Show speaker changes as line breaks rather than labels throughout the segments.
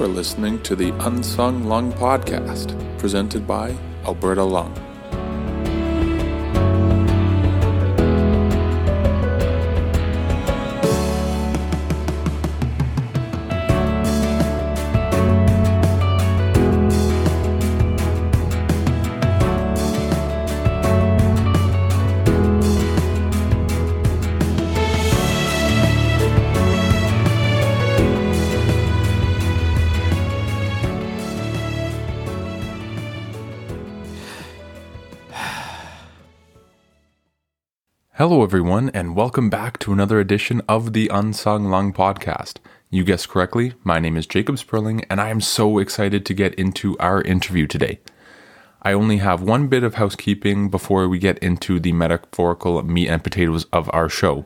Are listening to the Unsung Lung Podcast, presented by Alberta Lung. Hello, everyone, and welcome back to another edition of the Unsung Lung Podcast. You guessed correctly, my name is Jacob Sperling, and I am so excited to get into our interview today. I only have one bit of housekeeping before we get into the metaphorical meat and potatoes of our show.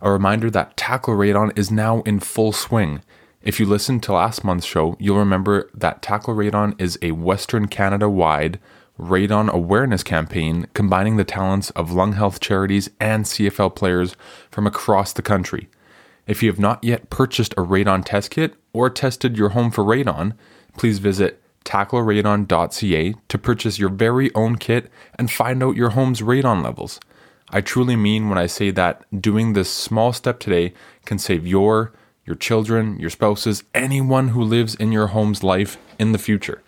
A reminder that Tackle Radon is now in full swing. If you listened to last month's show, you'll remember that Tackle Radon is a Western Canada wide radon awareness campaign combining the talents of lung health charities and CFL players from across the country. If you have not yet purchased a radon test kit or tested your home for radon, please visit tackleradon.ca to purchase your very own kit and find out your home's radon levels. I truly mean when I say that doing this small step today can save your, your children, your spouses, anyone who lives in your home's life in the future.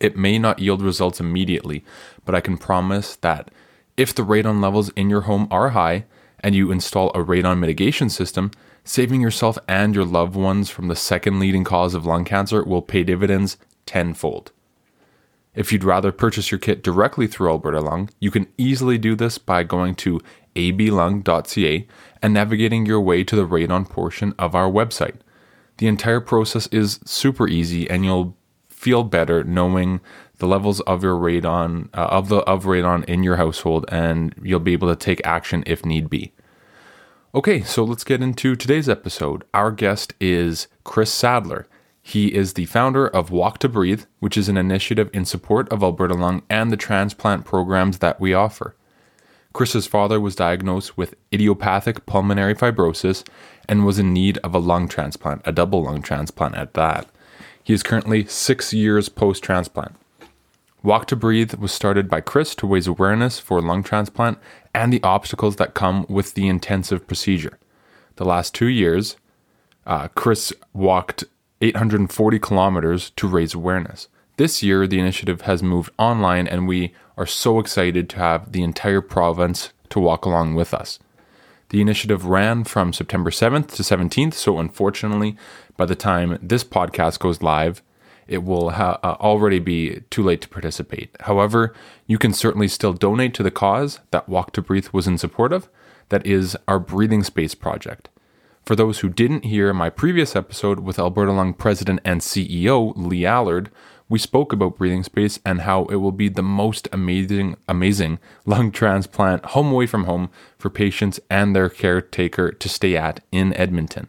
It may not yield results immediately, but I can promise that if the radon levels in your home are high and you install a radon mitigation system, saving yourself and your loved ones from the second leading cause of lung cancer will pay dividends tenfold. If you'd rather purchase your kit directly through Alberta Lung, you can easily do this by going to ablung.ca and navigating your way to the radon portion of our website. The entire process is super easy and you'll feel better knowing the levels of your radon uh, of the of radon in your household and you'll be able to take action if need be. Okay, so let's get into today's episode. Our guest is Chris Sadleir. He is the founder of Walk to Breathe, which is an initiative in support of Alberta Lung and the transplant programs that we offer. Chris's father was diagnosed with idiopathic pulmonary fibrosis and was in need of a lung transplant, a double lung transplant at that. He is currently six years post transplant. Walk to Breathe was started by Chris to raise awareness for lung transplant and the obstacles that come with the intensive procedure. The last two years, uh, Chris walked 840 kilometers to raise awareness. This year, the initiative has moved online, and we are so excited to have the entire province to walk along with us. The initiative ran from September 7th to 17th, so unfortunately, by the time this podcast goes live, it will ha- uh, already be too late to participate. However, you can certainly still donate to the cause that Walk to Breathe was in support of, that is our Breathing Space project. For those who didn't hear my previous episode with Alberta Lung President and CEO Lee Allard, we spoke about breathing space and how it will be the most amazing, amazing lung transplant home away from home for patients and their caretaker to stay at in Edmonton.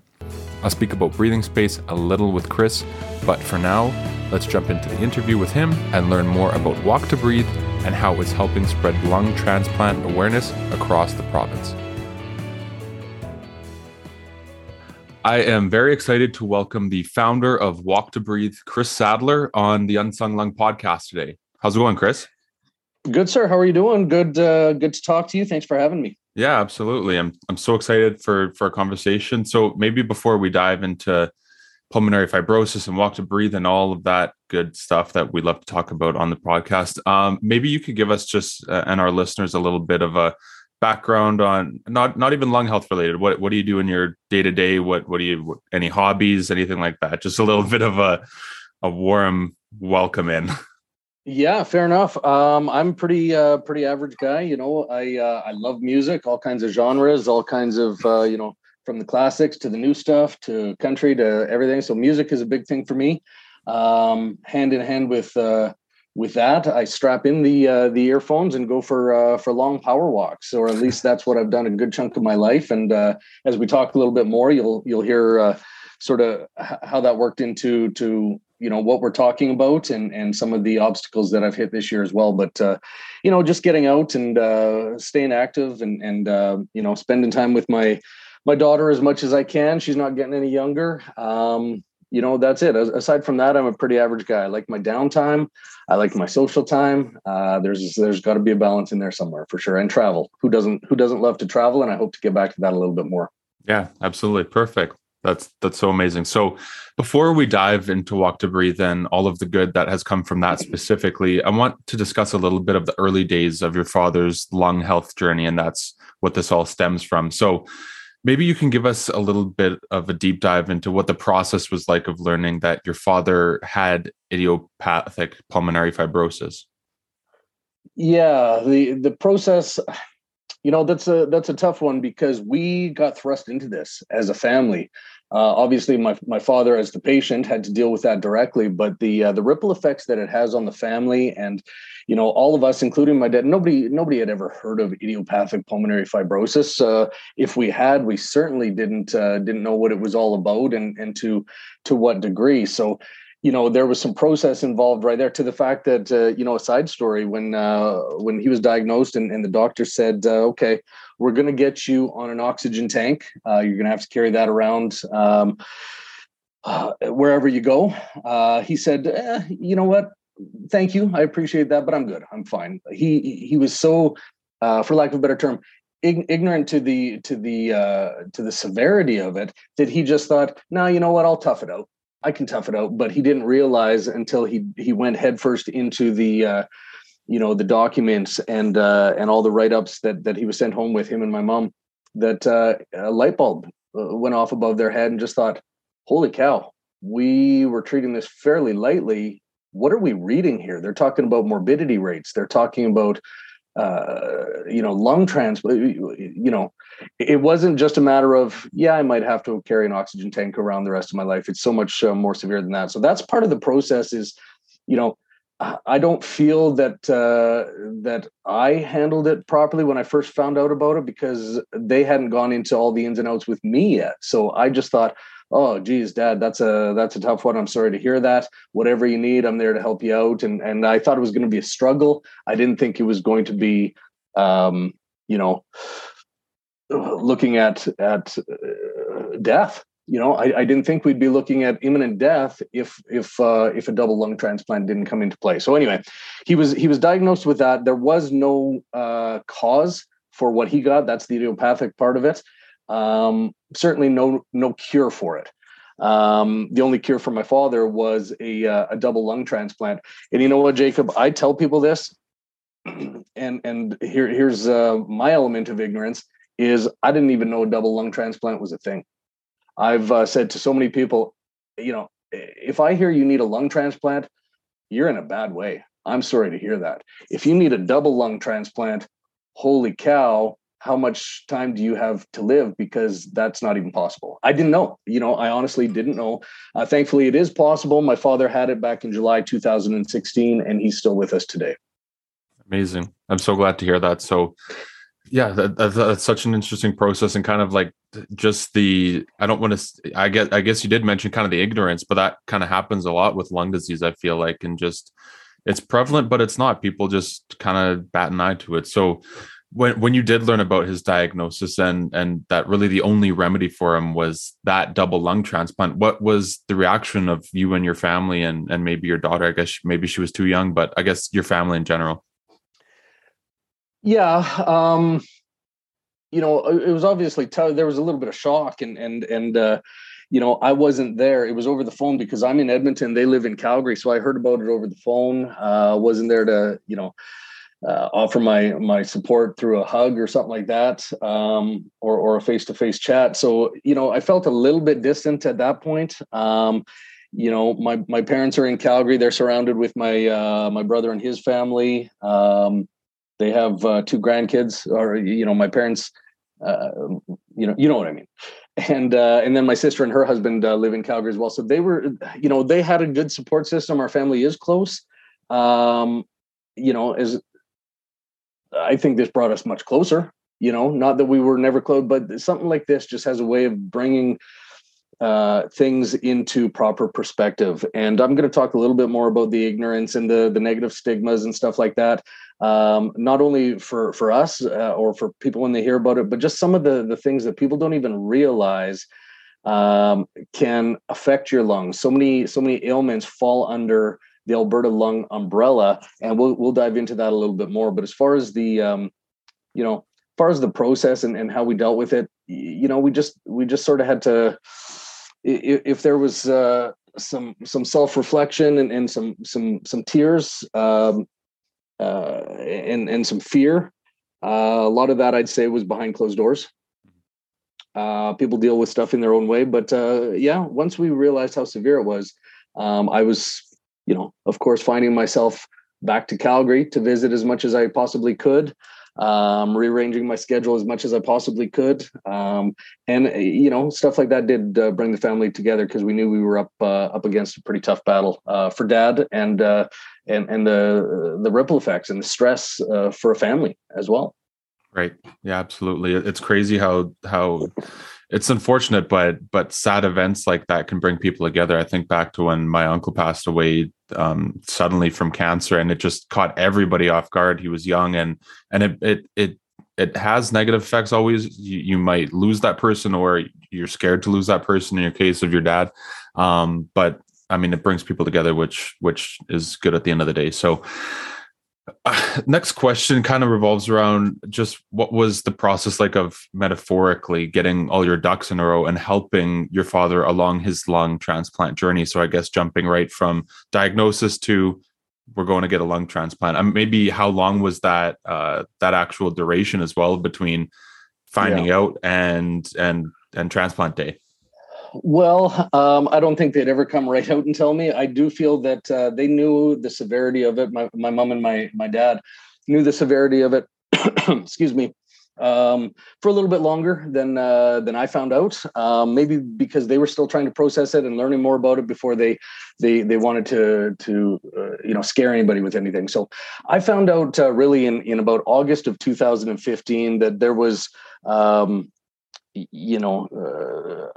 I'll speak about breathing space a little with Chris, but for now, let's jump into the interview with him and learn more about Walk to Breathe and how it's helping spread lung transplant awareness across the province. I am very excited to welcome the founder of Walk to Breathe, Chris Sadleir, on the Unsung Lung podcast today. How's it going, Chris?
Good, sir. How are you doing? Good, uh, good to talk to you. Thanks for having me.
Yeah, absolutely. I'm I'm so excited for for a conversation. So maybe before we dive into pulmonary fibrosis and walk to breathe and all of that good stuff that we love to talk about on the podcast, um, maybe you could give us just uh, and our listeners a little bit of a background on not not even lung health related. What what do you do in your day to day what what do you what, any hobbies anything like that? Just a little bit of a a warm welcome in.
Yeah fair enough. Um i'm pretty uh pretty average guy you know. I uh i love music all kinds of genres all kinds of uh you know from the classics to the new stuff to country to everything. So music is a big thing for me. Um hand in hand with uh with that, I strap in the uh, the earphones and go for uh, for long power walks, or at least that's what I've done a good chunk of my life. And uh, as we talk a little bit more, you'll you'll hear uh, sort of how that worked into to you know what we're talking about and and some of the obstacles that I've hit this year as well. But uh, you know, just getting out and uh, staying active and and you know spending time with my my daughter as much as I can. She's not getting any younger. Um, you know, that's it. Aside from that, I'm a pretty average guy. I like my downtime. I like my social time. Uh, there's there's got to be a balance in there somewhere for sure. And travel. Who doesn't Who doesn't love to travel? And I hope to get back to that a little bit more.
Yeah, absolutely. Perfect. That's that's so amazing. So before we dive into Walk to Breathe and all of the good that has come from that specifically, I want to discuss a little bit of the early days of your father's lung health journey, and that's what this all stems from. So maybe you can give us a little bit of a deep dive into what the process was like of learning that your father had idiopathic pulmonary fibrosis.
Yeah the the process you know that's a that's a tough one because we got thrust into this as a family uh, obviously, my my father, as the patient, had to deal with that directly. But the uh, the ripple effects that it has on the family, and you know, all of us, including my dad, nobody nobody had ever heard of idiopathic pulmonary fibrosis. Uh, if we had, we certainly didn't uh, didn't know what it was all about, and and to to what degree. So you know there was some process involved right there to the fact that uh, you know a side story when uh, when he was diagnosed and, and the doctor said uh, okay we're going to get you on an oxygen tank. Uh, you're going to have to carry that around um, uh, wherever you go. Uh, he said eh, you know what? Thank you. I appreciate that but i'm good. I'm fine. He he was so for lack of a better term ignorant to the to the uh, to the severity of it that he just thought no you know what? I'll tough it out I can tough it out. But he didn't realize until he he went headfirst into the uh, you know the documents and uh, and all the write ups that that he was sent home with him and my mom that uh, a light bulb uh, went off above their head and just thought, holy cow, we were treating this fairly lightly. What are we reading here? They're talking about morbidity rates. They're talking about uh, you know, lung transplant, you know, it wasn't just a matter of, yeah, I might have to carry an oxygen tank around the rest of my life. It's so much uh, more severe than that. So that's part of the process is, you know, I don't feel that uh, that I handled it properly when I first found out about it because they hadn't gone into all the ins and outs with me yet. So I just thought, oh geez dad that's a that's a tough one. I'm sorry to hear that. Whatever you need i'm there to help you out. And and i thought it was going to be a struggle. I didn't think it was going to be um you know looking at at uh, death. You know I, I didn't think we'd be looking at imminent death if if uh, if a double lung transplant didn't come into play. So anyway he was he was diagnosed with that. There was no uh, cause for what he got. That's the idiopathic part of it um, certainly no no cure for it. Um, the only cure for my father was a uh, a double lung transplant. And you know what, Jacob? I tell people this, and and here here's uh, my element of ignorance is I didn't even know a double lung transplant was a thing. I've uh, said to so many people, you know, if I hear you need a lung transplant, you're in a bad way. I'm sorry to hear that. If you need a double lung transplant, holy cow, how much time do you have to live? Because that's not even possible. I didn't know. You know i honestly didn't know. Uh, thankfully it is possible. My father had it back in july 2016 and he's still with us today.
Amazing. I'm so glad to hear that. So yeah that, that, that's such an interesting process and kind of like just the i don't want to i get i guess you did mention kind of the ignorance but that kind of happens a lot with lung disease i feel like and just it's prevalent but it's not. People just kind of bat an eye to it. So when when you did learn about his diagnosis and and that really the only remedy for him was that double lung transplant what was the reaction of you and your family and and maybe your daughter i guess maybe she was too young but i guess your family in general
yeah um you know it was obviously there was a little bit of shock and and and uh you know, I wasn't there. It was over the phone because I'm in Edmonton. They live in Calgary, so I heard about it over the phone. Uh, wasn't there to, you know, uh, offer my my support through a hug or something like that, um, or or a face to face chat. So you know, I felt a little bit distant at that point. Um, you know, my my parents are in Calgary. They're surrounded with my uh, my brother and his family. Um, they have uh, two grandkids, or you know, my parents. Uh, you know, you know what I mean. And uh, and then my sister and her husband uh, live in Calgary as well. So they were, you know, they had a good support system. Our family is close. Um, you know, as I think this brought us much closer. You know, not that we were never close, but something like this just has a way of bringing uh, things into proper perspective. And I'm going to talk a little bit more about the ignorance and the the negative stigmas and stuff like that. Um, not only for for us uh, or for people when they hear about it, but just some of the the things that people don't even realize um, can affect your lungs. So many so many ailments fall under the Alberta lung umbrella, and we'll we'll dive into that a little bit more. But as far as the um, you know, as far as the process and, and how we dealt with it, you know, we just we just sort of had to. If, there was uh, some some self reflection and, and some some some tears um, uh, and and some fear, uh, a lot of that I'd say was behind closed doors. Uh, people deal with stuff in their own way, but uh, yeah, once we realized how severe it was, um, I was you know, of course, finding myself back to Calgary to visit as much as I possibly could, um, rearranging my schedule as much as I possibly could, um, and you know, stuff like that did uh, bring the family together because we knew we were up uh, up against a pretty tough battle uh, for Dad and uh, and and the the ripple effects and the stress uh, for a family as well.
Right. Yeah. Absolutely. It's crazy how how it's unfortunate, but but sad events like that can bring people together. I think back to when my uncle passed away um, suddenly from cancer, and it just caught everybody off guard. He was young, and and it it it it has negative effects. Always, you, you might lose that person, or you're scared to lose that person. In your case of your dad, um, but I mean, it brings people together, which which is good at the end of the day. So next question kind of revolves around just what was the process like of metaphorically getting all your ducks in a row and helping your father along his lung transplant journey? So i guess jumping right from diagnosis to we're going to get a lung transplant. Um, maybe how long was that uh, that actual duration as well between finding yeah. out and and and transplant day
well, um, I don't think they'd ever come right out and tell me. I do feel that uh, they knew the severity of it. My my mom and my my dad knew the severity of it. excuse me. Um, for a little bit longer than uh, than I found out. Um, maybe because they were still trying to process it and learning more about it before they they they wanted to to uh, you know scare anybody with anything. So I found out uh, really in in about August of 2015 that there was um, you know,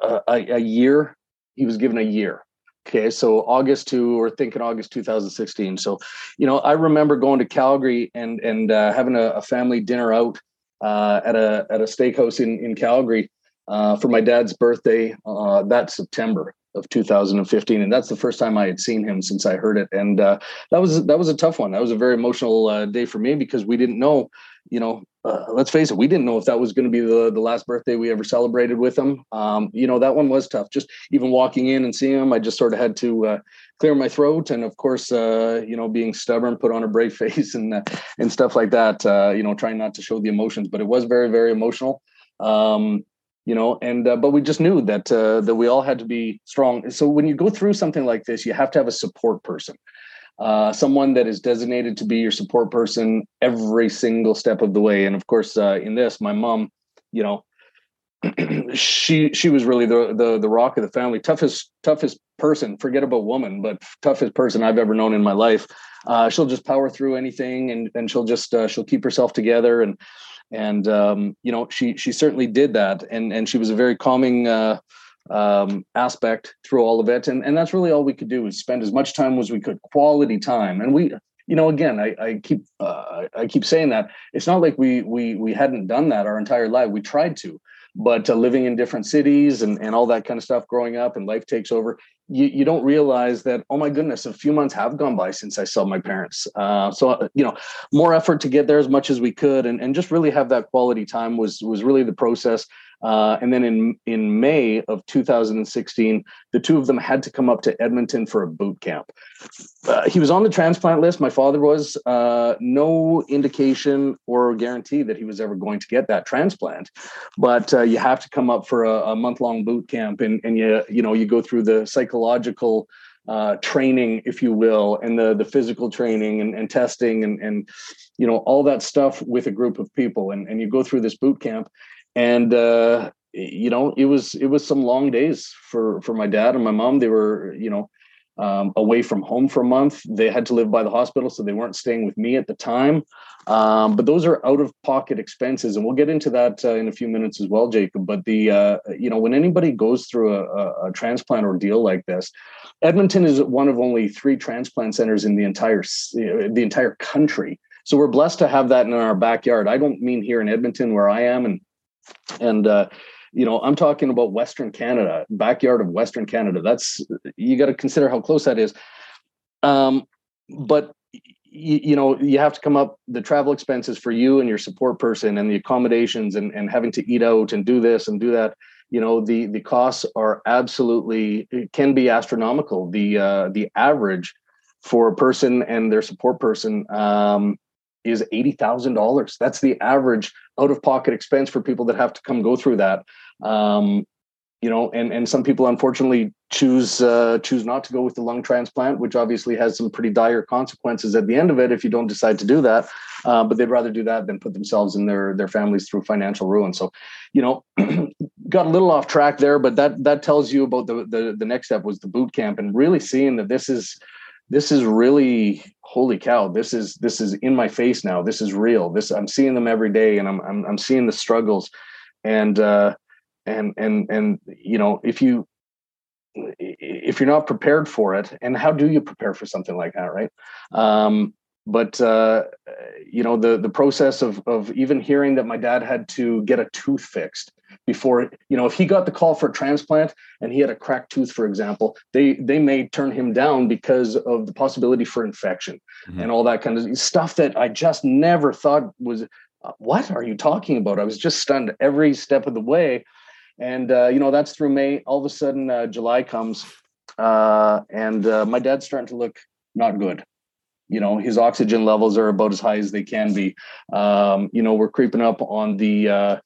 uh, a, a year. He was given a year. Okay, so August to or thinking August 2016. So, you know, I remember going to Calgary and and uh, having a, a, family dinner out uh, at a at a steakhouse in in Calgary uh, for my dad's birthday uh, that September of 2015, and that's the first time I had seen him since I heard it. And uh, that was that was a tough one. That was a very emotional uh, day for me because we didn't know, you know, uh, let's face it, we didn't know if that was going to be the, the last birthday we ever celebrated with him. Um, you know, that one was tough. Just even walking in and seeing him, I just sort of had to uh, clear my throat. And of course, uh, you know, being stubborn, put on a brave face and, uh, and stuff like that, uh, you know, trying not to show the emotions, but it was very, very emotional. Um, you know, and, uh, but we just knew that, that we all had to be strong. So when you go through something like this, you have to have a support person uh, someone that is designated to be your support person every single step of the way. And of course, uh, in this, my mom, you know, she she was really the, the the rock of the family, toughest toughest person. Forget about woman, but toughest person I've ever known in my life. Uh, she'll just power through anything, and and she'll just uh, she'll keep herself together and and um, you know she she certainly did that, and and she was a very calming uh, um, aspect through all of it. And, and that's really all we could do is spend as much time as we could, quality time. And we, you know, again, I, I keep uh, I keep saying that it's not like we we we hadn't done that our entire life. We tried to, but uh, living in different cities and and all that kind of stuff, growing up and life takes over. You, you don't realize that oh my goodness a few months have gone by since i saw my parents uh, so uh, you know more effort to get there as much as we could and, and just really have that quality time was was really the process uh, and then in in May of 2016, the two of them had to come up to Edmonton for a boot camp. Uh, he was on the transplant list. My father was. Uh, no indication or guarantee that he was ever going to get that transplant, but uh, you have to come up for a, a month long boot camp, and and you you know you go through the psychological. Uh, training, if you will, and the the physical training and, and testing and and you know all that stuff with a group of people, and and you go through this boot camp, and uh, you know it was it was some long days for for my dad and my mom. They were you know um, away from home for a month. They had to live by the hospital so they weren't staying with me at the time. Um, but those are out of pocket expenses and we'll get into that uh, in a few minutes as well jacob. But the uh, you know when anybody goes through a, a, a transplant ordeal like this edmonton is one of only three transplant centers in the entire the entire country. So we're blessed to have that in our backyard. I don't mean here in edmonton where i am and and uh, you know, I'm talking about Western Canada, backyard of Western Canada. That's you got to consider how close that is. Um, but you, you, know, you have to come up the travel expenses for you and your support person, and the accommodations, and and having to eat out and do this and do that. You know, the the costs are absolutely can be astronomical. The uh, the average for a person and their support person um, is $80,000. That's the average out of pocket expense for people that have to come go through that. Um, you know, and, and some people unfortunately choose uh, choose not to go with the lung transplant, which obviously has some pretty dire consequences at the end of it if you don't decide to do that. Uh, but they'd rather do that than put themselves and their their families through financial ruin. So, you know, got a little off track there, but that that tells you about the the, the next step was the boot camp and really seeing that this is this is really holy cow this is this is in my face now. This is real. This i'm seeing them every day and i'm i'm, I'm seeing the struggles. And uh and and and you know if you if you're not prepared for it and how do you prepare for something like that right? Um but uh you know the the process of of even hearing that my dad had to get a tooth fixed before you know if he got the call for a transplant and he had a cracked tooth for example they they may turn him down because of the possibility for infection mm-hmm. and all that kind of stuff that i just never thought was uh, what are you talking about? I was just stunned every step of the way. And uh, you know that's through may. All of a sudden uh, july comes uh, and uh, my dad's starting to look not good you know his oxygen levels are about as high as they can be. Um, you know we're creeping up on the uh,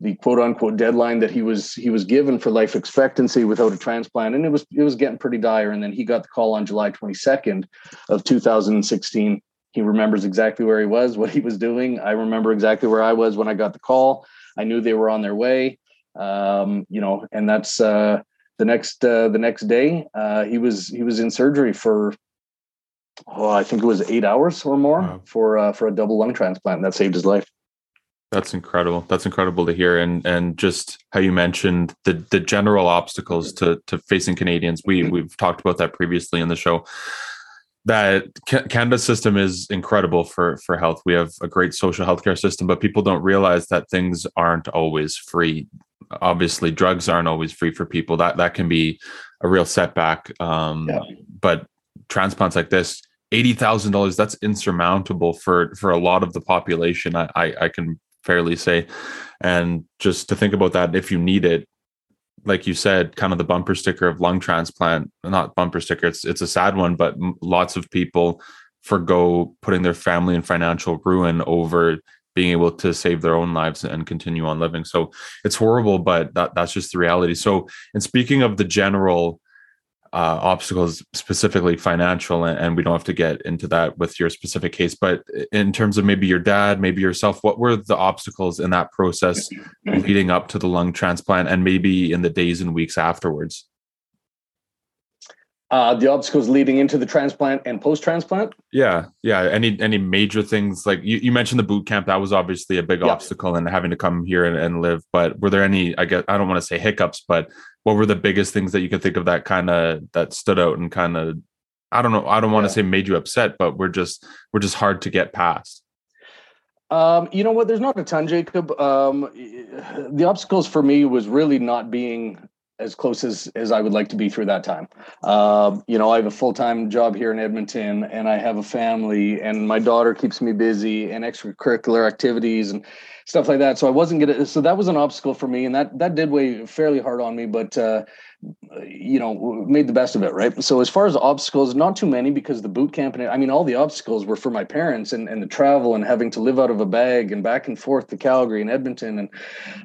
the quote unquote deadline that he was he was given for life expectancy without a transplant and it was it was getting pretty dire. And then he got the call on July 22nd of 2016 he remembers exactly where he was what he was doing. I remember exactly where i was when i got the call. I knew they were on their way. Um, you know and that's uh, the next uh, the next day uh, he was he was in surgery for oh i think it was eight hours or more wow. for uh, for a double lung transplant that saved his life
that's incredible. That's incredible to hear, and and just how you mentioned the the general obstacles to to facing Canadians. We mm-hmm. we've talked about that previously in the show. That Canada's system is incredible for for health. We have a great social healthcare system, but people don't realize that things aren't always free. Obviously, drugs aren't always free for people. That that can be a real setback. Um, yeah. But transplants like this, eighty thousand dollars, that's insurmountable for for a lot of the population. I, I I can fairly say. And just to think about that, if you need it, like you said, kind of the bumper sticker of lung transplant, not bumper sticker, it's it's a sad one, but lots of people forego putting their family in financial ruin over being able to save their own lives and continue on living. So it's horrible, but that, that's just the reality. So, and speaking of the general uh, obstacles, specifically financial, and, we don't have to get into that with your specific case. But in terms of maybe your dad, maybe yourself, what were the obstacles in that process leading up to the lung transplant, and maybe in the days and weeks afterwards?
Uh, the obstacles leading into the transplant and post transplant.
Yeah, yeah. Any any major things like you, you mentioned the boot camp that was obviously a big yeah. obstacle and having to come here and, and live. But were there any? I guess I don't want to say hiccups, but what were the biggest things that you could think of that kind of that stood out and kind of I don't know I don't want to yeah. say made you upset, but we're just we're just hard to get past.
Um, you know what? There's not a ton, Jacob. Um, the obstacles for me was really not being as close as, as I would like to be through that time. Um, you know, I have a full time job here in Edmonton, and I have a family, and my daughter keeps me busy, and extracurricular activities, and stuff like that. So I wasn't gonna. So that was an obstacle for me, and that that did weigh fairly hard on me. But uh, you know, made the best of it, right? So as far as obstacles, not too many because the boot camp and I mean, all the obstacles were for my parents and and the travel and having to live out of a bag and back and forth to Calgary and Edmonton. And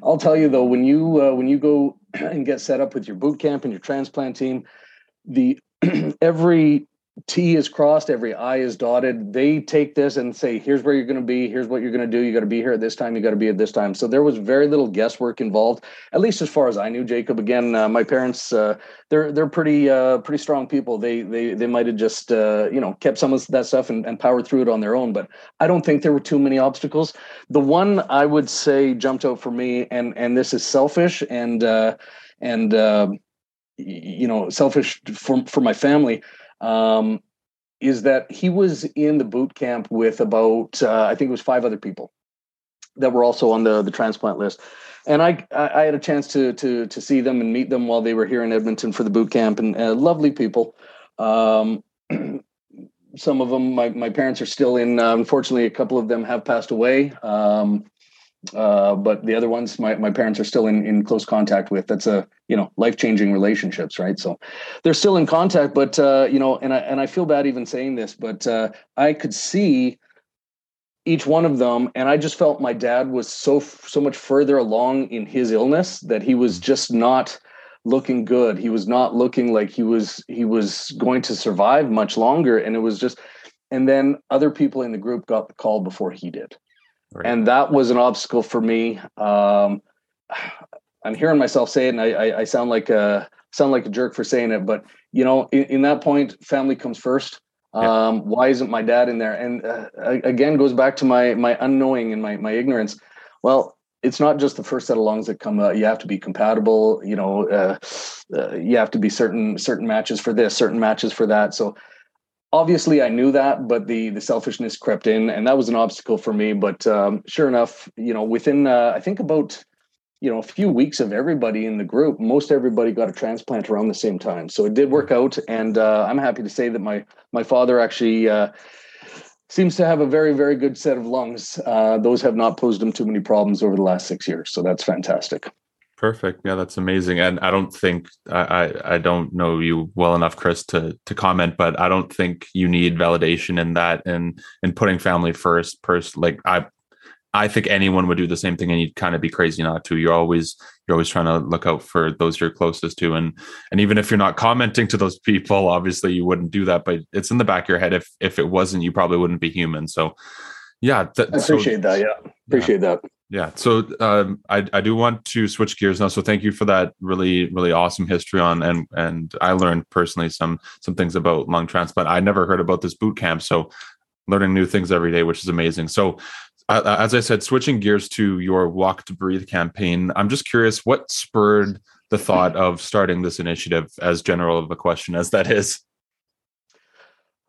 I'll tell you though, when you uh, when you go and get set up with your boot camp and your transplant team, the every T is crossed, every I is dotted. They take this and say, here's where you're going to be, here's what you're going to do. You got to be here at this time, you got to be at this time. So there was very little guesswork involved, at least as far as I knew. Jacob, again, uh, my parents, uh, they're they're pretty uh, pretty strong people. They they they might have just uh, you know kept some of that stuff and, and powered through it on their own. But I don't think there were too many obstacles. The one I would say jumped out for me, and and this is selfish and uh, and uh, you know selfish for for my family um, is that he was in the boot camp with about uh, I think it was five other people, that were also on the the transplant list. And I I had a chance to to to see them and meet them while they were here in Edmonton for the boot camp, and uh, lovely people. Um, some of them, my my parents are still in. Uh, unfortunately, a couple of them have passed away. Um, uh, but the other ones, my, my parents are still in, in close contact with. That's a you know life changing relationships, right? So they're still in contact, but uh, you know, and I and I feel bad even saying this, but uh, I could see each one of them, and I just felt my dad was so so much further along in his illness that he was just not looking good. He was not looking like he was he was going to survive much longer, and it was just. And then other people in the group got the call before he did Right. And that was an obstacle for me. Um, I'm hearing myself say it, and I, I, I, sound like a sound like a jerk for saying it, but you know, in, in that point, family comes first. Yeah. Um, why isn't my dad in there? And uh, again, goes back to my my unknowing and my my ignorance. Well, it's not just the first set of lungs that come. Uh, you have to be compatible. You know, uh, uh you have to be certain certain matches for this, certain matches for that. So obviously I knew that, but the the selfishness crept in, and that was an obstacle for me. But um, sure enough, you know, within uh, I think about you know a few weeks of everybody in the group, most everybody got a transplant around the same time. So it did work out, and uh, I'm happy to say that my my father actually. Uh, seems to have a very very good set of lungs uh, those have not posed him too many problems over the last six years so that's fantastic
Perfect. Yeah, that's amazing. And I don't think I, I, I don't know you well enough, Chris, to to comment, but I don't think you need validation in that and and putting family first. First, like I I think anyone would do the same thing, and you'd kind of be crazy not to. You're always you're always trying to look out for those you're closest to, and and even if you're not commenting to those people, obviously you wouldn't do that. But it's in the back of your head. If if it wasn't, you probably wouldn't be human. So, yeah,
th- I appreciate so, that. Yeah, appreciate yeah. that.
Yeah. So um, I, I do want to switch gears now. So thank you for that really, really awesome history on and and I learned personally some some things about lung transplant. I never heard about this boot camp. So learning new things every day, which is amazing. So uh, as I said, switching gears to your Walk to Breathe campaign, I'm just curious what spurred the thought of starting this initiative as general of a question as that is.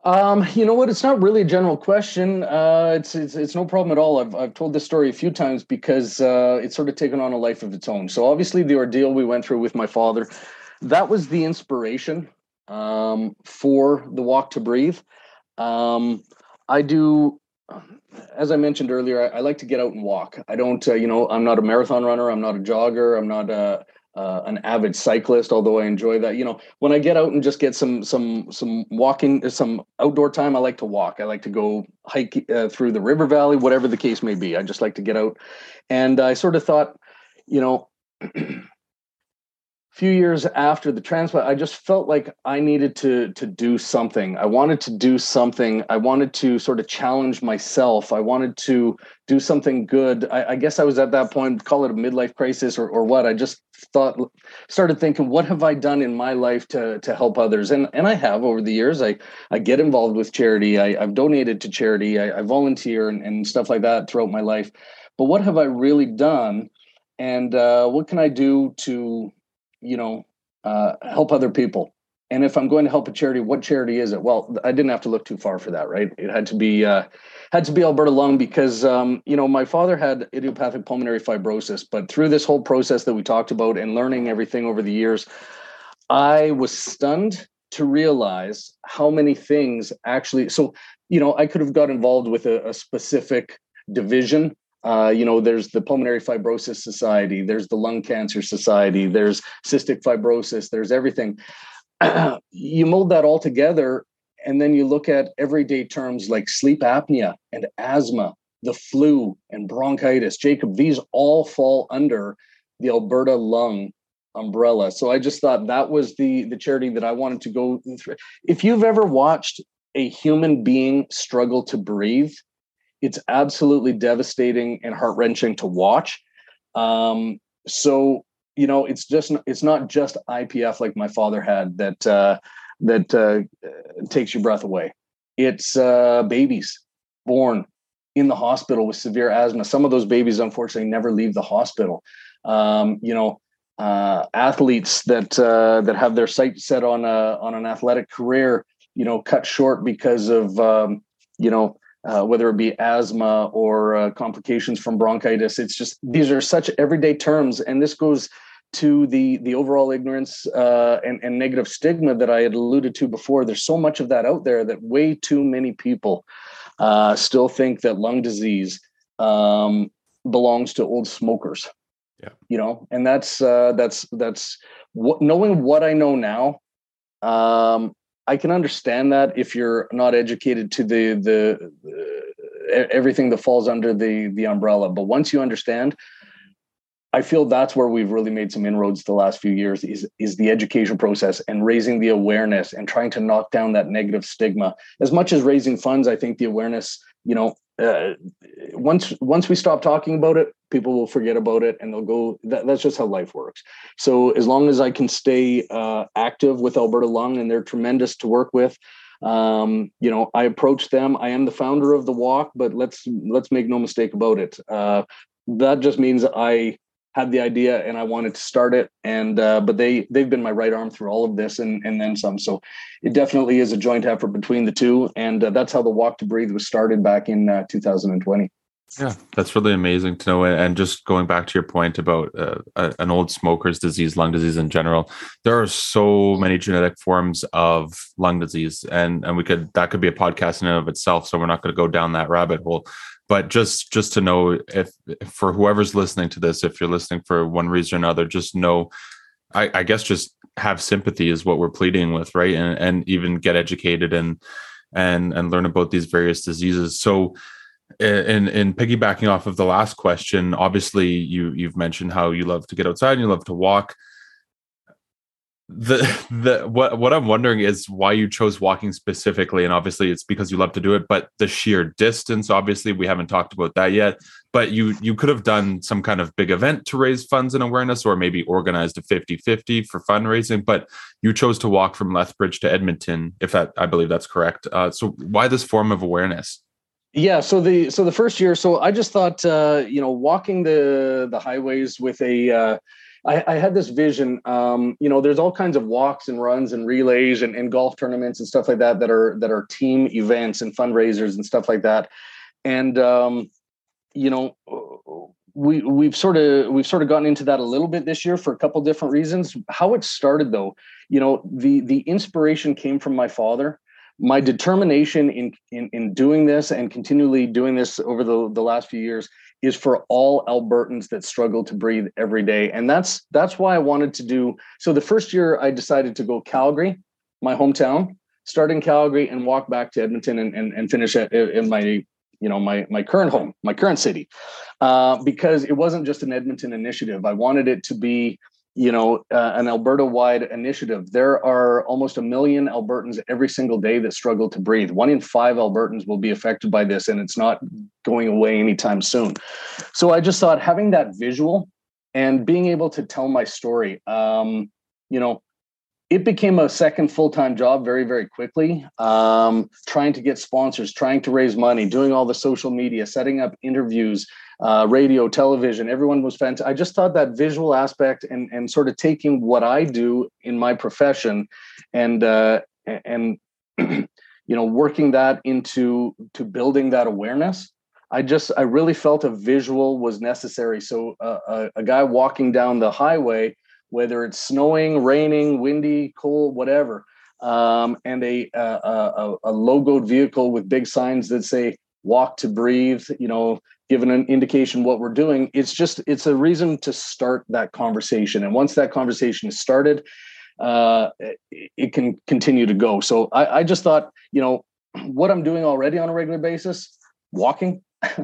Um, you know what? It's not really a general question. Uh, it's, it's it's no problem at all. I've I've told this story a few times because uh, it's sort of taken on a life of its own. So obviously, the ordeal we went through with my father, that was the inspiration um, for the Walk to Breathe. Um, I do, as I mentioned earlier, I, I, like to get out and walk. I don't, uh, you know, I'm not a marathon runner. I'm not a jogger. I'm not a uh, an avid cyclist, although I enjoy that. You know, when I get out and just get some some some walking, some outdoor time, I like to walk. I like to go hike uh, through the river valley, whatever the case may be. I just like to get out, and I sort of thought, you know. few years after the transplant i just felt like i needed to to do something. I wanted to do something. I wanted to sort of challenge myself. I wanted to do something good. I, I guess i was at that point call it a midlife crisis or, or what. I just thought started thinking what have i done in my life to to help others? And and i have over the years. I i get involved with charity. I, have donated to charity. I, I volunteer and, and stuff like that throughout my life. But what have i really done? And uh, what can i do to you know, uh, help other people. And if I'm going to help a charity, what charity is it? Well, I didn't have to look too far for that, right? It had to be uh, had to be Alberta Lung because um, you know my father had idiopathic pulmonary fibrosis. But through this whole process that we talked about and learning everything over the years, I was stunned to realize how many things actually. So you know, I could have got involved with a, a specific division uh, you know, there's the Pulmonary Fibrosis Society, there's the Lung Cancer Society, there's cystic fibrosis, there's everything. you mold that all together, and then you look at everyday terms like sleep apnea and asthma, the flu and bronchitis. Jacob, these all fall under the Alberta Lung umbrella. So I just thought that was the the charity that I wanted to go through. If you've ever watched a human being struggle to breathe, it's absolutely devastating and heart wrenching to watch. Um, so you know, it's just it's not just IPF like my father had that uh, that uh, takes your breath away. It's uh, babies born in the hospital with severe asthma. Some of those babies, unfortunately, never leave the hospital. Um, you know, uh, athletes that uh, that have their sight set on a on an athletic career, you know, cut short because of um, you know uh, whether it be asthma or uh, complications from bronchitis. It's just these are such everyday terms, and this goes to the the overall ignorance uh, and, and negative stigma that I had alluded to before. There's so much of that out there that way too many people uh, still think that lung disease um, belongs to old smokers.
Yeah,
you know, and that's uh, that's that's what, knowing what I know now. Um, I can understand that if you're not educated to the the everything that falls under the the umbrella, but once you understand, I feel that's where we've really made some inroads the last few years is is the education process and raising the awareness and trying to knock down that negative stigma. As much as raising funds, I think the awareness, you know, uh, once once we stop talking about it, people will forget about it and they'll go. That, that's just how life works. So as long as I can stay uh, active with Alberta Lung, and they're tremendous to work with. Um, you know, I approach them. I am the founder of the walk, but let's let's make no mistake about it. Uh, that just means I had the idea and I wanted to start it. And uh, but they they've been my right arm through all of this and and then some. So it definitely is a joint effort between the two, and uh, that's how the Walk to Breathe was started back in uh, 2020.
Yeah, that's really amazing to know. And just going back to your point about uh, an old smoker's disease, lung disease in general, there are so many genetic forms of lung disease, and and we could that could be a podcast in and of itself. So we're not going to go down that rabbit hole but just just to know if, if, for whoever's listening to this if you're listening for one reason or another just know I, I, guess just have sympathy is what we're pleading with right and and even get educated and and and learn about these various diseases so in in piggybacking off of the last question obviously you you've mentioned how you love to get outside and you love to walk the the what what I'm wondering is why you chose walking specifically, and obviously it's because you love to do it. But the sheer distance, obviously, we haven't talked about that yet. But you you could have done some kind of big event to raise funds and awareness, or maybe organized a 50-50 for fundraising. But you chose to walk from Lethbridge to Edmonton, if that I believe that's correct. Uh, so why this form of awareness?
Yeah, so the so the first year, so I just thought uh, you know walking the the highways with a uh, I, I had this vision. Um, you know, there's all kinds of walks and runs and relays and, and golf tournaments and stuff like that that are that are team events and fundraisers and stuff like that. And um, you know, we we've sort of we've sort of gotten into that a little bit this year for a couple different reasons. How it started though, you know, the the inspiration came from my father my determination in, in in doing this and continually doing this over the, the last few years is for all Albertans that struggle to breathe every day. And that's that's why I wanted to do so the first year I decided to go Calgary, my hometown, start in Calgary and walk back to Edmonton and, and, and finish at, in my you know my my current home, my current city. Uh, because it wasn't just an Edmonton initiative. I wanted it to be you know, uh, an Alberta-wide initiative. There are almost a million Albertans every single day that struggle to breathe. One in five Albertans will be affected by this, and it's not going away anytime soon. So I just thought having that visual and being able to tell my story, um, you know, it became a second full-time job very very quickly um, trying to get sponsors trying to raise money doing all the social media setting up interviews uh, radio television everyone was fantastic i just thought that visual aspect and and sort of taking what i do in my profession and uh, and you know working that into to building that awareness i just i really felt a visual was necessary. So uh, a, a guy walking down the highway whether it's snowing, raining, windy, cold, whatever, um, and a, a, a, logoed vehicle with big signs that say "Walk to Breathe," you know, giving an indication what we're doing. It's just it's a reason to start that conversation, and once that conversation is started, uh, it, it can continue to go. So I, I just thought, you know, what I'm doing already on a regular basis, walking.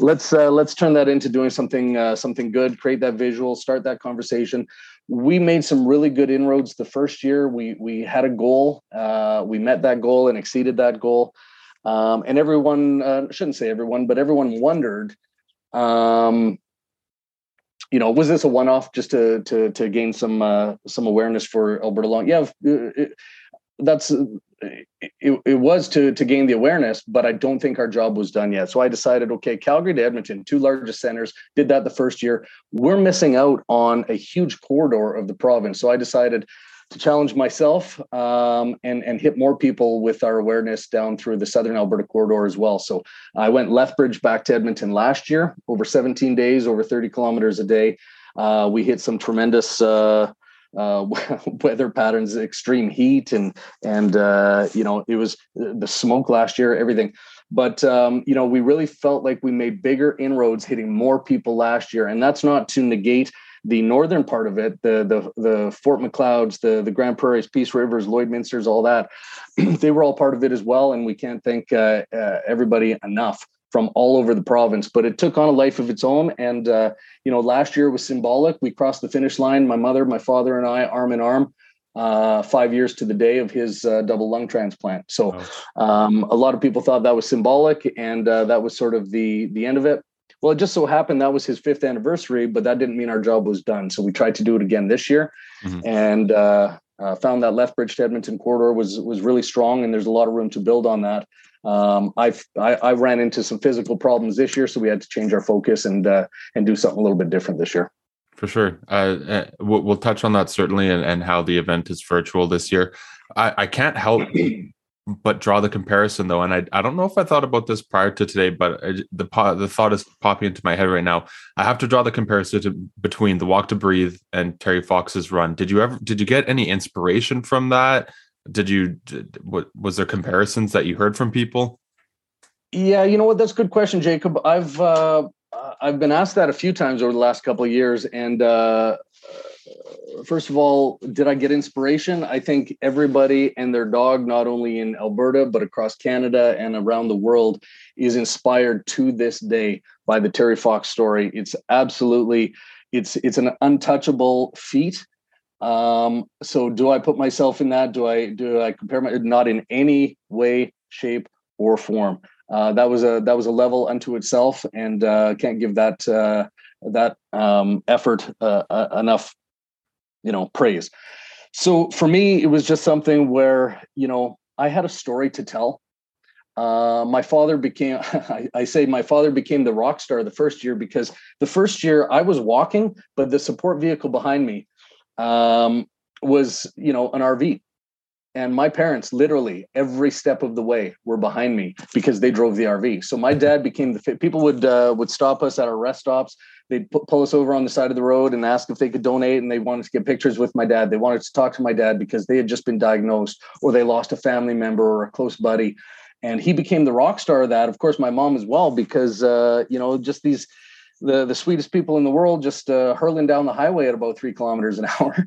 let's uh, let's turn that into doing something uh, something good create that visual start that conversation we made some really good inroads the first year we we had a goal uh, we met that goal and exceeded that goal um, and everyone uh, shouldn't say everyone but everyone wondered um, you know was this a one-off just to to to gain some uh, some awareness for alberta lung yeah it, that's it, it was to to gain the awareness, but I don't think our job was done yet. So I decided, okay, Calgary to Edmonton, two largest centers, did that the first year. We're missing out on a huge corridor of the province. So I decided to challenge myself um, and and hit more people with our awareness down through the southern Alberta corridor as well. So I went Lethbridge back to Edmonton last year, over 17 days, over 30 kilometers a day. Uh, we hit some tremendous uh, uh, weather patterns, extreme heat, and and uh, you know it was the smoke last year, everything. But um, you know we really felt like we made bigger inroads, hitting more people last year, and that's not to negate the northern part of it, the the the Fort Macleod's, the the Grande Prairies, Peace Rivers, Lloydminsters, all that, they were all part of it as well, and we can't thank uh, uh, everybody enough from all over the province. But it took on a life of its own, and uh, you know, last year was symbolic. We crossed the finish line. My mother, my father, and I, arm in arm. Uh, five years to the day of his uh, double lung transplant. So, um, a lot of people thought that was symbolic, and uh, that was sort of the the end of it. Well, it just so happened that was his fifth anniversary, but that didn't mean our job was done. So we tried to do it again this year, mm-hmm. and uh, uh, found that Lethbridge to Edmonton corridor was was really strong, and there's a lot of room to build on that. Um, I've I, I, ran into some physical problems this year, so we had to change our focus and uh, and do something a little bit different this year.
For sure, uh, uh we'll, we'll, touch on that certainly, and, and how the event is virtual this year. I, I can't help but draw the comparison though, and I, I don't know if I thought about this prior to today, but the the thought is popping into my head right now. I have to draw the comparison to, between the Walk to Breathe and Terry Fox's run. Did you ever did you get any inspiration from that? Did you did, what was there comparisons that you heard from people?
Yeah, you know what? That's a good question, Jacob. I've uh, I've been asked that a few times over the last couple of years, and uh, first of all, did I get inspiration? I think everybody and their dog, not only in Alberta, but across Canada and around the world, is inspired to this day by the Terry Fox story. It's absolutely, it's it's an untouchable feat. Um, so do I put myself in that? Do I do I compare my not in any way, shape, or form? Uh, that was a that was a level unto itself, and uh, can't give that uh, that um, effort uh, uh, enough you know praise. So for me it was just something where you know i had a story to tell. Uh, my father became I, I, say my father became the rock star the first year because the first year i was walking but the support vehicle behind me um, was you know an rv and my parents literally every step of the way were behind me because they drove the rv so my dad became the people would uh, would stop us at our rest stops they'd pull us over on the side of the road and ask if they could donate and they wanted to get pictures with my dad. They wanted to talk to my dad because they had just been diagnosed or they lost a family member or a close buddy. And he became the rock star of that of course my mom as well because uh, you know just these the the sweetest people in the world just uh, hurling down the highway at about three kilometers an hour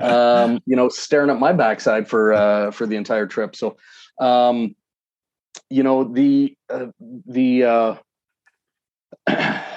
um, you know staring at my backside for uh, for the entire trip. So um, you know the uh, the uh,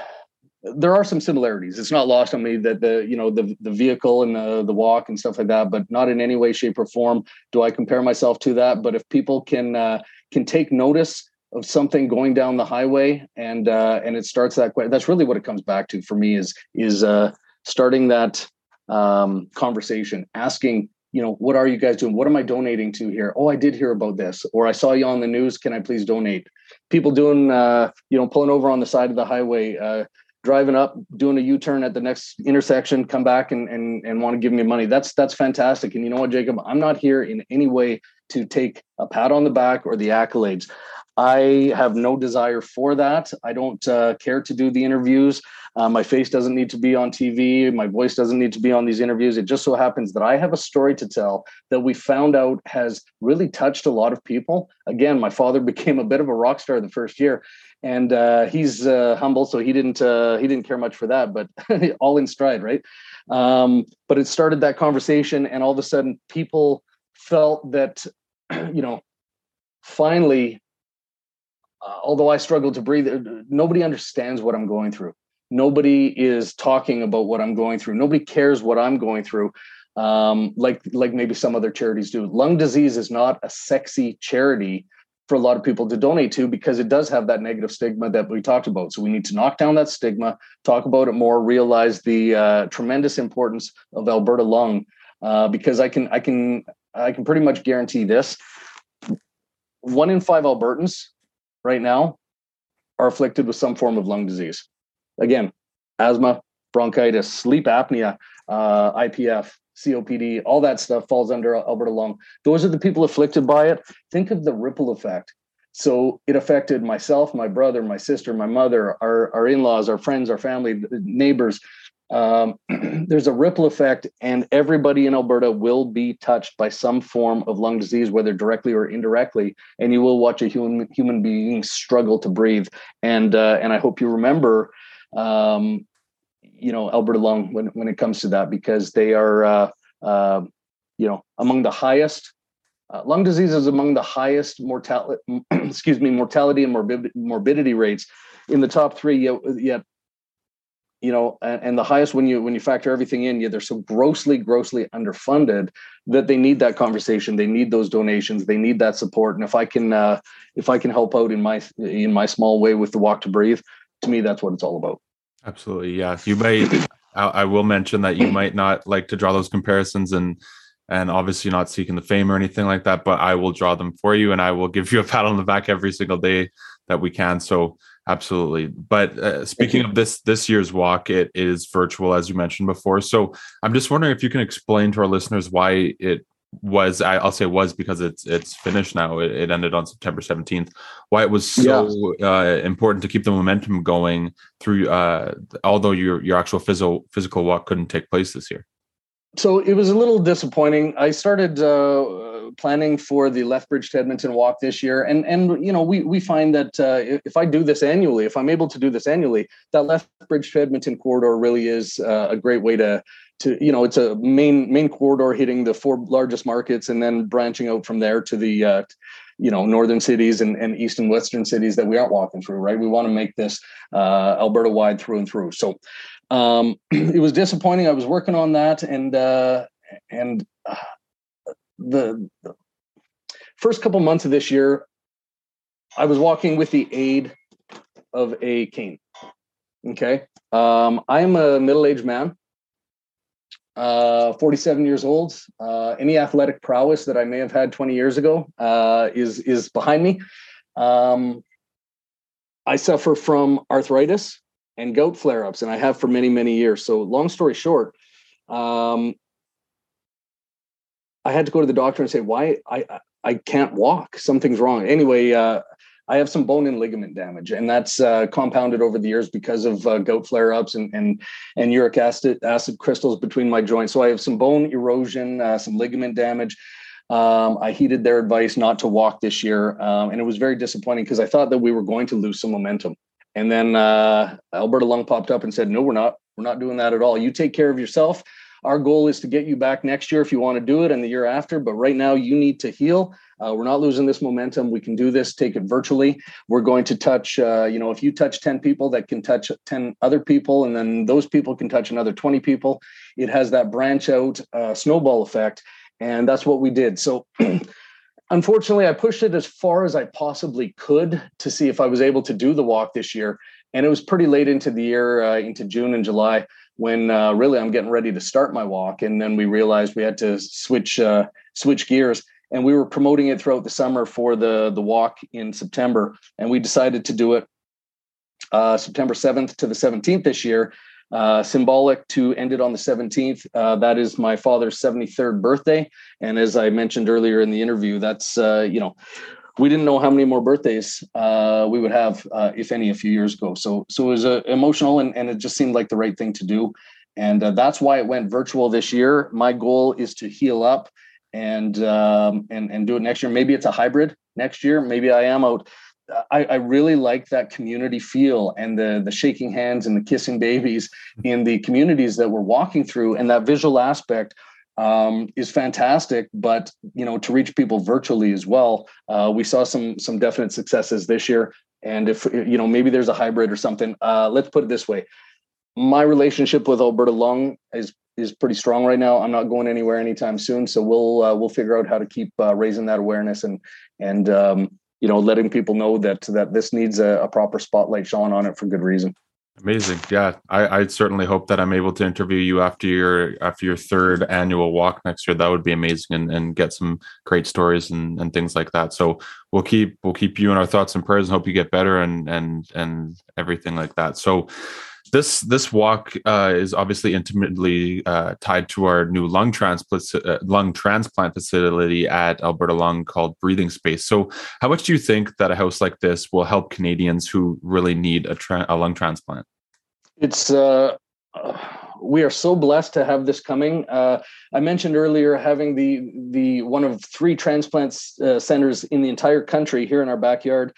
there are some similarities. It's not lost on me that the you know the the vehicle and the the walk and stuff like that, but not in any way, shape, or form do I compare myself to that. But if people can uh, can take notice of something going down the highway and uh, and it starts that that's really what it comes back to for me is is uh, starting that um, conversation, asking you know what are you guys doing? What am I donating to here? Oh, I did hear about this, or I saw you on the news. Can I please donate? People doing uh, you know pulling over on the side of the highway uh, driving up, doing a U-turn at the next intersection, come back and and and want to give me money. That's that's fantastic. And you know what, Jacob, I'm not here in any way to take a pat on the back or the accolades. I have no desire for that. I don't uh, care to do the interviews. Uh, my face doesn't need to be on TV. My voice doesn't need to be on these interviews. It just so happens that I have a story to tell that we found out has really touched a lot of people. Again, my father became a bit of a rock star the first year, and uh, he's uh, humble, so he didn't uh, he didn't care much for that. But all in stride, right? Um, but it started that conversation, and all of a sudden, people felt that you know finally uh, although I struggle to breathe, uh, nobody understands what I'm going through. Nobody is talking about what I'm going through. Nobody cares what I'm going through, um, like like maybe some other charities do. Lung disease is not a sexy charity for a lot of people to donate to because it does have that negative stigma that we talked about. So we need to knock down that stigma, talk about it more, realize the uh, tremendous importance of Alberta Lung. Uh, because I can I can I can pretty much guarantee this: one in five Albertans right now are afflicted with some form of lung disease. Again, asthma, bronchitis, sleep apnea, uh, IPF, COPD, all that stuff falls under Alberta Lung. Those are the people afflicted by it. Think of the ripple effect. So it affected myself, my brother, my sister, my mother, our, our in laws, our friends, our family, neighbors. Um, there's a ripple effect, and everybody in Alberta will be touched by some form of lung disease, whether directly or indirectly. And you will watch a human human being struggle to breathe. And uh, and I hope you remember um, you know Alberta Lung when when it comes to that because they are uh, uh, you know among the highest uh, lung disease is among the highest mortality excuse me mortality and morbid, morbidity rates in the top three yet, yet you know and, and, the highest when you when you factor everything in yeah they're so grossly grossly underfunded that they need that conversation they need those donations they need that support and if i can uh, if i can help out in my in my small way with the walk to breathe to me that's what it's all about
Absolutely. Yeah. You may, I, I will mention that you might not like to draw those comparisons and, and obviously not seeking the fame or anything like that, but I will draw them for you and I will give you a pat on the back every single day that we can. So absolutely. But uh, speaking of this, this year's walk, it is virtual, as you mentioned before. So I'm just wondering if you can explain to our listeners why it was I, will say was because it's it's finished now. It, it, ended on September 17th. Why it was so yeah. uh, important to keep the momentum going through, uh, although your your actual physical physical walk couldn't take place this year.
So it was a little disappointing. I started uh, planning for the Lethbridge to Edmonton walk this year, and and you know we we find that uh, if I do this annually, if I'm able to do this annually, that Lethbridge to Edmonton corridor really is uh, a great way to to you know it's a main main corridor hitting the four largest markets and then branching out from there to the uh, you know northern cities and, and east and western cities that we aren't walking through right? We want to make this uh, alberta wide through and through. So um, it was disappointing i was working on that and uh, and uh, the, the first couple months of this year i was walking with the aid of a cane okay um, i'm a middle-aged man uh, 47 years old. Uh, any athletic prowess that I may have had 20 years ago uh, is is behind me. Um, I suffer from arthritis and gout flare-ups, and I have for many many years. So, long story short, um, I had to go to the doctor and say, "Why I I can't walk? Something's wrong." Anyway, uh, I have some bone and ligament damage, and that's uh, compounded over the years because of uh, flare-ups and and and uric acid acid crystals between my joints. So I have some bone erosion, uh, some ligament damage. Um, I heeded their advice not to walk this year, um, and it was very disappointing because I thought that we were going to lose some momentum. And then uh, Alberta Lung popped up and said, "No, we're not. We're not doing that at all. You take care of yourself." Our goal is to get you back next year if you want to do it and the year after. But right now, you need to heal. Uh, we're not losing this momentum. We can do this, take it virtually. We're going to touch, uh, you know, if you touch 10 people, that can touch 10 other people, and then those people can touch another 20 people. It has that branch out uh, snowball effect. And that's what we did. So, unfortunately, I pushed it as far as I possibly could to see if I was able to do the walk this year. And it was pretty late into the year, uh, into June and July when uh, really I'm getting ready to start my walk, and then we realized we had to switch uh, switch gears, and we were promoting it throughout the summer for the the walk in September, and we decided to do it uh, September 7th to the 17th this year. Uh, symbolic to end it on the 17th. Uh, that is my father's 73rd birthday, and as I mentioned earlier in the interview, that's uh, you know we didn't know how many more birthdays uh, we would have, uh, if any, a few years ago. So, so it was emotional, and, and it just seemed like the right thing to do, and that's why it went virtual this year. My goal is to heal up and um, and and do it next year. Maybe it's a hybrid next year. Maybe I am out. I, I really like that community feel and the the shaking hands and the kissing babies in the communities that we're walking through, and that visual aspect um, is fantastic. But you know, to reach people virtually as well, uh, we saw some some definite successes this year. And if you know, maybe there's a hybrid or something. Uh, let's put it this way: my relationship with Alberta Lung is is pretty strong right now. I'm not going anywhere anytime soon, so we'll uh, we'll figure out how to keep uh, raising that awareness and and um, you know letting people know that that this needs a, a proper spotlight shone on it for good reason.
Amazing. Yeah. I, I certainly hope that I'm able to interview you after your after your third annual walk next year. That would be amazing and, and get some great stories and, and things like that. So we'll keep we'll keep you in our thoughts and prayers and hope you get better and and and everything like that. So this this walk uh, is obviously intimately uh, tied to our new lung transplant uh, lung transplant facility at Alberta Lung called Breathing Space. So, how much do you think that a house like this will help Canadians who really need a, tra- a lung transplant?
It's uh, we are so blessed to have this coming. Uh, I mentioned earlier having the the one of three transplant uh, centers in the entire country here in our backyard,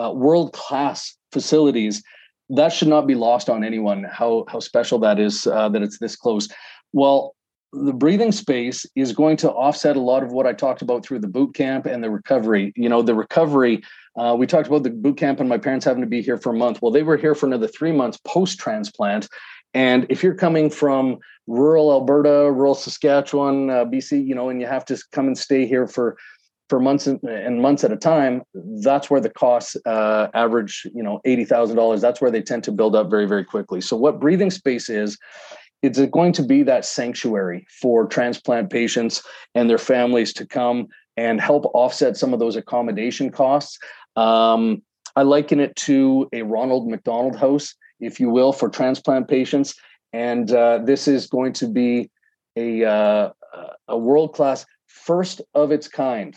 uh, world class facilities. That should not be lost on anyone. How how special that is uh, that it's this close. Well, the breathing space is going to offset a lot of what I talked about through the boot camp and the recovery. You know, the recovery. Uh, we talked about the boot camp and my parents having to be here for a month. Well, they were here for another three months post transplant, and if you're coming from rural Alberta, rural Saskatchewan, uh, BC, you know, and you have to come and stay here for for months and, months at a time, that's where the costs uh, average, you know, eighty thousand dollars. That's where they tend to build up very, very quickly. So, what breathing space is, it's going to be that sanctuary for transplant patients and their families to come and help offset some of those accommodation costs. Um, I liken it to a Ronald McDonald House if you will, for transplant patients. And uh, this is going to be a, uh, a world class, first of its kind.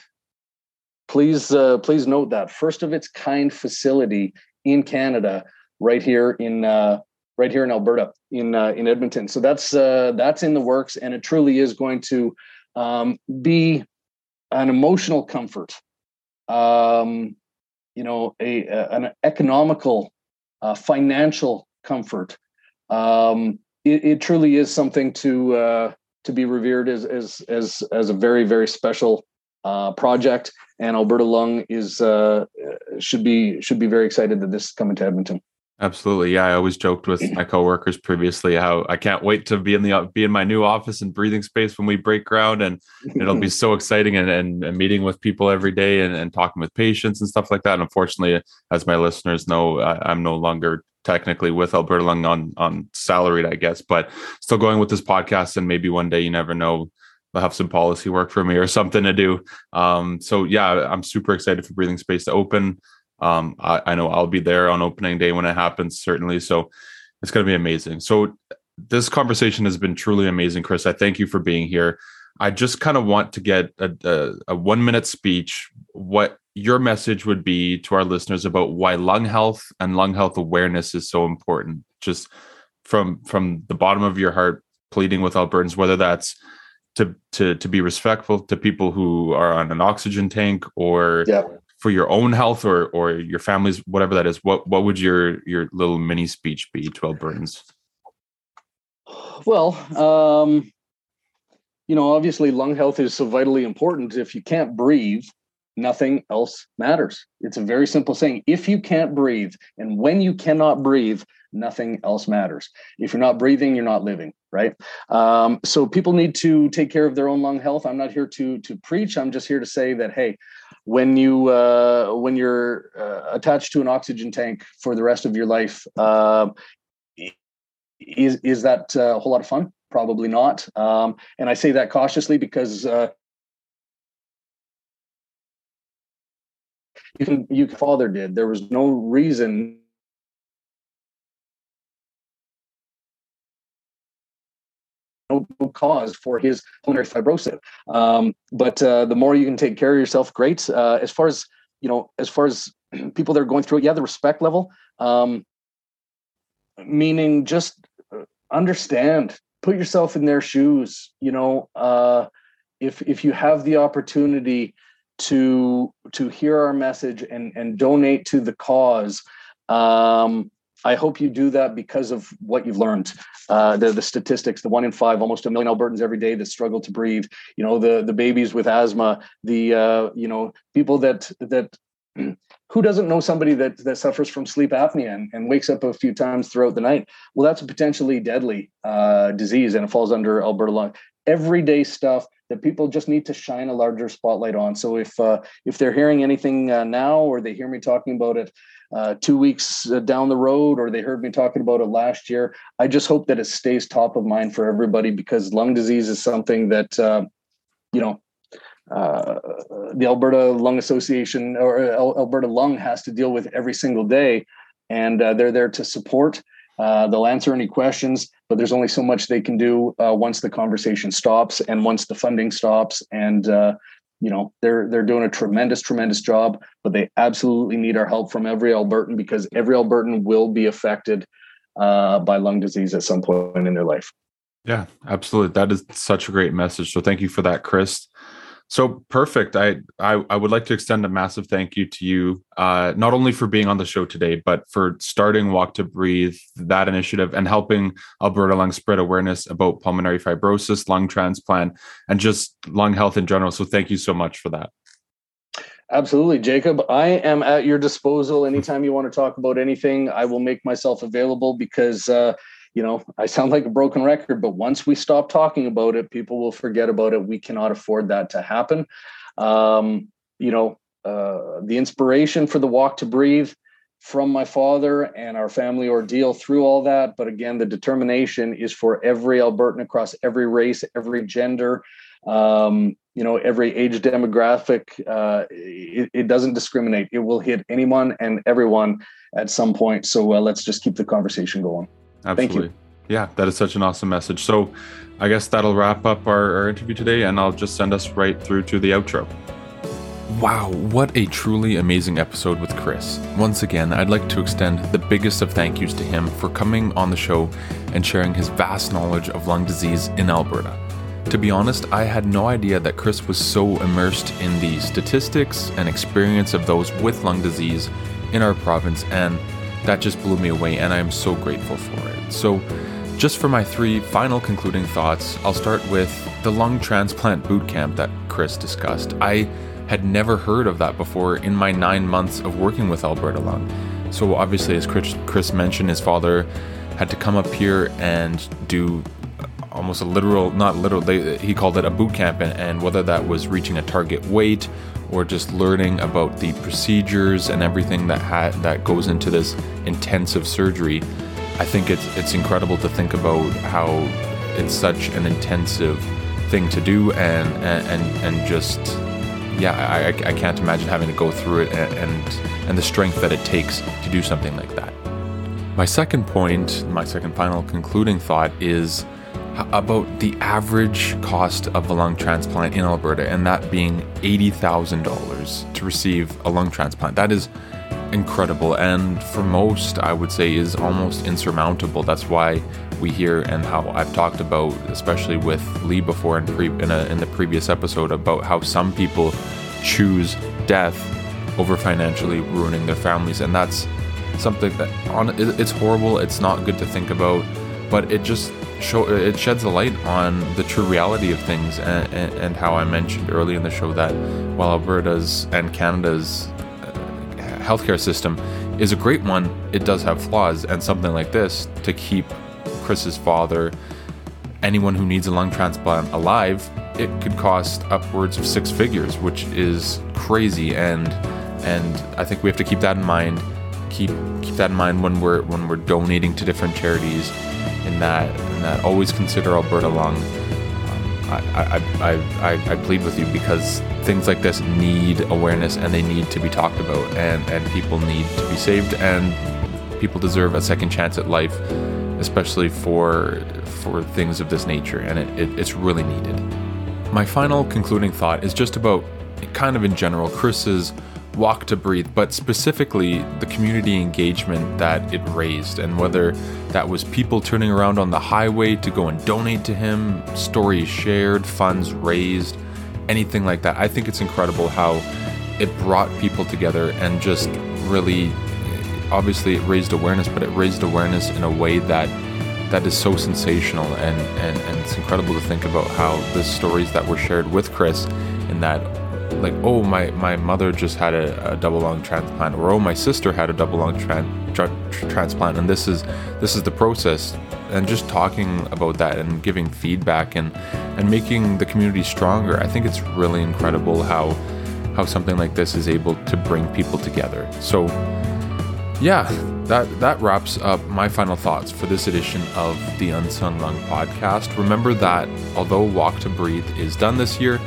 Please, uh, please note that first of its kind facility in Canada, right here in uh, right here in Alberta, in uh, in Edmonton. So that's uh, that's in the works, and it truly is going to um, be an emotional comfort. Um, you know, a, a an economical uh, financial comfort. Um, it, it, truly is something to uh, to be revered as as as as a very very special uh, project. And Alberta Lung is uh, should be should be very excited that this is coming to Edmonton.
Absolutely. Yeah. I always joked with my coworkers previously how I can't wait to be in the be in my new office and breathing space when we break ground. And it'll be so exciting and, and, and meeting with people every day and, and, talking with patients and stuff like that. And unfortunately, as my listeners know, I, I'm no longer technically with Alberta Lung on on salaried, I guess, but still going with this podcast. And maybe one day you never know, they'll have some policy work for me or something to do. Um, so yeah, I'm super excited for breathing space to open. Um, I, I know I'll be there on opening day when it happens, certainly. So it's going to be amazing. So this conversation has been truly amazing, Chris. I thank you for being here. I just kind of want to get a, a, a, one minute speech, what your message would be to our listeners about why lung health and lung health awareness is so important. Just from from the bottom of your heart, pleading with Albertans, whether that's to to to be respectful to people who are on an oxygen tank or for your own health or or your family's whatever that is what what would your your little mini speech be 12 burns
well um you know obviously lung health is so vitally important. If you can't breathe nothing else matters. It's a very simple saying if you can't breathe and when you cannot breathe nothing else matters. If you're not breathing you're not living right? Um, so people need to take care of their own lung health. I'm not here to to preach. I'm just here to say that hey when you uh, when you're uh, attached to an oxygen tank for the rest of your life uh, is is that uh, a whole lot of fun? Probably not. Um, and i say that cautiously because uh, you can you father did. There was no reason no, cause for his pulmonary fibrosis. Um, but uh, the more you can take care of yourself, great. Uh, as far as you know, as far as people that are going through it, yeah, the respect level, um, meaning just uh, understand, put yourself in their shoes. You know, uh, if if you have the opportunity to to hear our message and and donate to the cause um, I hope you do that because of what you've learned. Uh, the, the statistics, the one in five, almost a million Albertans every day that struggle to breathe. You know, the the babies with asthma, the uh, you know people that that who doesn't know somebody that that suffers from sleep apnea and, and wakes up a few times throughout the night? Well, that's a potentially deadly uh, disease, and it falls under Alberta Lung. Everyday stuff that people just need to shine a larger spotlight on. So if uh, if they're hearing anything uh, now, or they hear me talking about it uh, two weeks uh, down the road, or they heard me talking about it last year. I just hope that it stays top of mind for everybody because lung disease is something that, uh, you know, uh, the Alberta Lung Association or Alberta Lung has to deal with every single day. And uh, they're there to support Uh, they'll answer any questions, but there's only so much they can do uh, once the conversation stops and once the funding stops. And uh, you know they're they're doing a tremendous, tremendous job. But they absolutely need our help from every Albertan because every Albertan will be affected uh, by lung disease at some point in their life.
Yeah, absolutely. That is such a great message. So thank you for that, Chris. So perfect. I, I, I would like to extend a massive thank you to you, uh, not only for being on the show today, but for starting Walk to Breathe, that initiative, and helping Alberta Lung spread awareness about pulmonary fibrosis, lung transplant, and just lung health in general. So thank you so much for that.
Absolutely, Jacob. I am at your disposal anytime you want to talk about anything. I will make myself available because uh, you know, I sound like a broken record, but once we stop talking about it, people will forget about it. We cannot afford that to happen. Um, you know, uh, the inspiration for the walk to breathe from my father and our family ordeal through all that. But again, the determination is for every Albertan across every race, every gender, um, you know, every age demographic. Uh, it, it, doesn't discriminate. It will hit anyone and everyone at some point. So uh, let's just keep the conversation going.
Absolutely. Yeah, that is such an awesome message. So I guess that'll wrap up our, our interview today, and I'll just send us right through to the outro. Wow, what a truly amazing episode with Chris. Once again, I'd like to extend the biggest of thank yous to him for coming on the show and sharing his vast knowledge of lung disease in Alberta. To be honest, I had no idea that Chris was so immersed in the statistics and experience of those with lung disease in our province, and that just blew me away, and I am so grateful for it. So, just for my three final concluding thoughts, I'll start with the lung transplant boot camp that Chris discussed. I had never heard of that before in my nine months of working with Alberta Lung. So, obviously, as Chris mentioned, his father had to come up here and do almost a literal, not literal, they, he called it a boot camp, and, and whether that was reaching a target weight or just learning about the procedures and everything that ha- that goes into this intensive surgery, I think it's it's incredible to think about how it's such an intensive thing to do and and and, just yeah I, I can't imagine having to go through it and, and and the strength that it takes to do something like that. My second point, my second final concluding thought is about the average cost of a lung transplant in Alberta, and that being $80,000 to receive a lung transplant. That is incredible, and for most, I would say, is almost insurmountable. That's why we hear and how I've talked about, especially with Lee before in, pre- in, a, in the previous episode, about how some people choose death over financially ruining their families, and that's something that on it's horrible. It's not good to think about, but it just show it sheds a light on the true reality of things and, and, and, how I mentioned early in the show that while Alberta's and Canada's uh, healthcare system is a great one, it does have flaws, and something like this to keep Chris's father, anyone who needs a lung transplant alive, it could cost upwards of six figures, which is crazy, and and I think we have to keep that in mind. Keep keep that in mind when we're when we're donating to different charities in that in that always consider Alberta Lung. I, I, I, I, I plead with you because things like this need awareness and they need to be talked about and, and people need to be saved and people deserve a second chance at life, especially for for things of this nature and it, it, it's really needed. My final concluding thought is just about kind of in general Chris's Walk to Breathe, but specifically the community engagement that it raised, and whether that was people turning around on the highway to go and donate to him, stories shared, funds raised, anything like that. I think it's incredible how it brought people together and just really obviously it raised awareness, but it raised awareness in a way that that is so sensational and, and, and it's incredible to think about how the stories that were shared with Chris in that like, oh, my, my mother just had a, a double lung transplant, or oh, my sister had a double lung tran- tra- transplant, and this is this is the process. And just talking about that and giving feedback and and making the community stronger. I think it's really incredible how how something like this is able to bring people together. So, yeah, that that wraps up my final thoughts for this edition of the Unsung Lung podcast. Remember that although Walk to Breathe is done this year,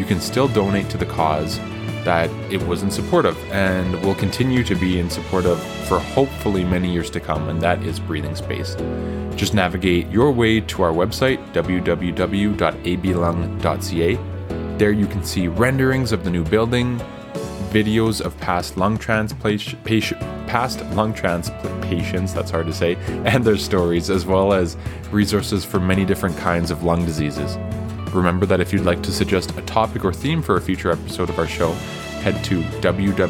you can still donate to the cause that it was in support of and will continue to be in support of for hopefully many years to come, and that is breathing space. Just navigate your way to our website, www.ablung.ca. There you can see renderings of the new building, videos of past lung transplant past lung transplant patients, that's hard to say, and their stories, as well as resources for many different kinds of lung diseases. Remember that if you'd like to suggest a topic or theme for a future episode of our show, head to www.ablung.ca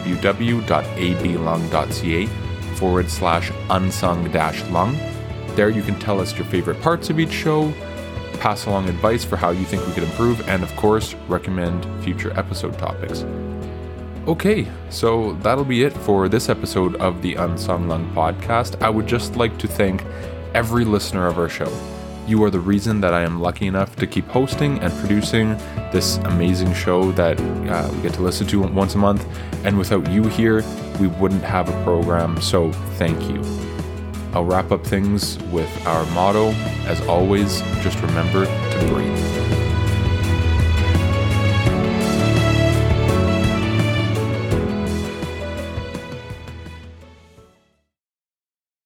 forward slash unsung dash lung. There you can tell us your favorite parts of each show, pass along advice for how you think we could improve, and of course, recommend future episode topics. Okay, so that'll be it for this episode of the Unsung Lung podcast. I would just like to thank every listener of our show. You are the reason that I am lucky enough to keep hosting and producing this amazing show that uh, we get to listen to once a month. And without you here, we wouldn't have a program. So thank you. I'll wrap up things with our motto. As always, just remember to breathe.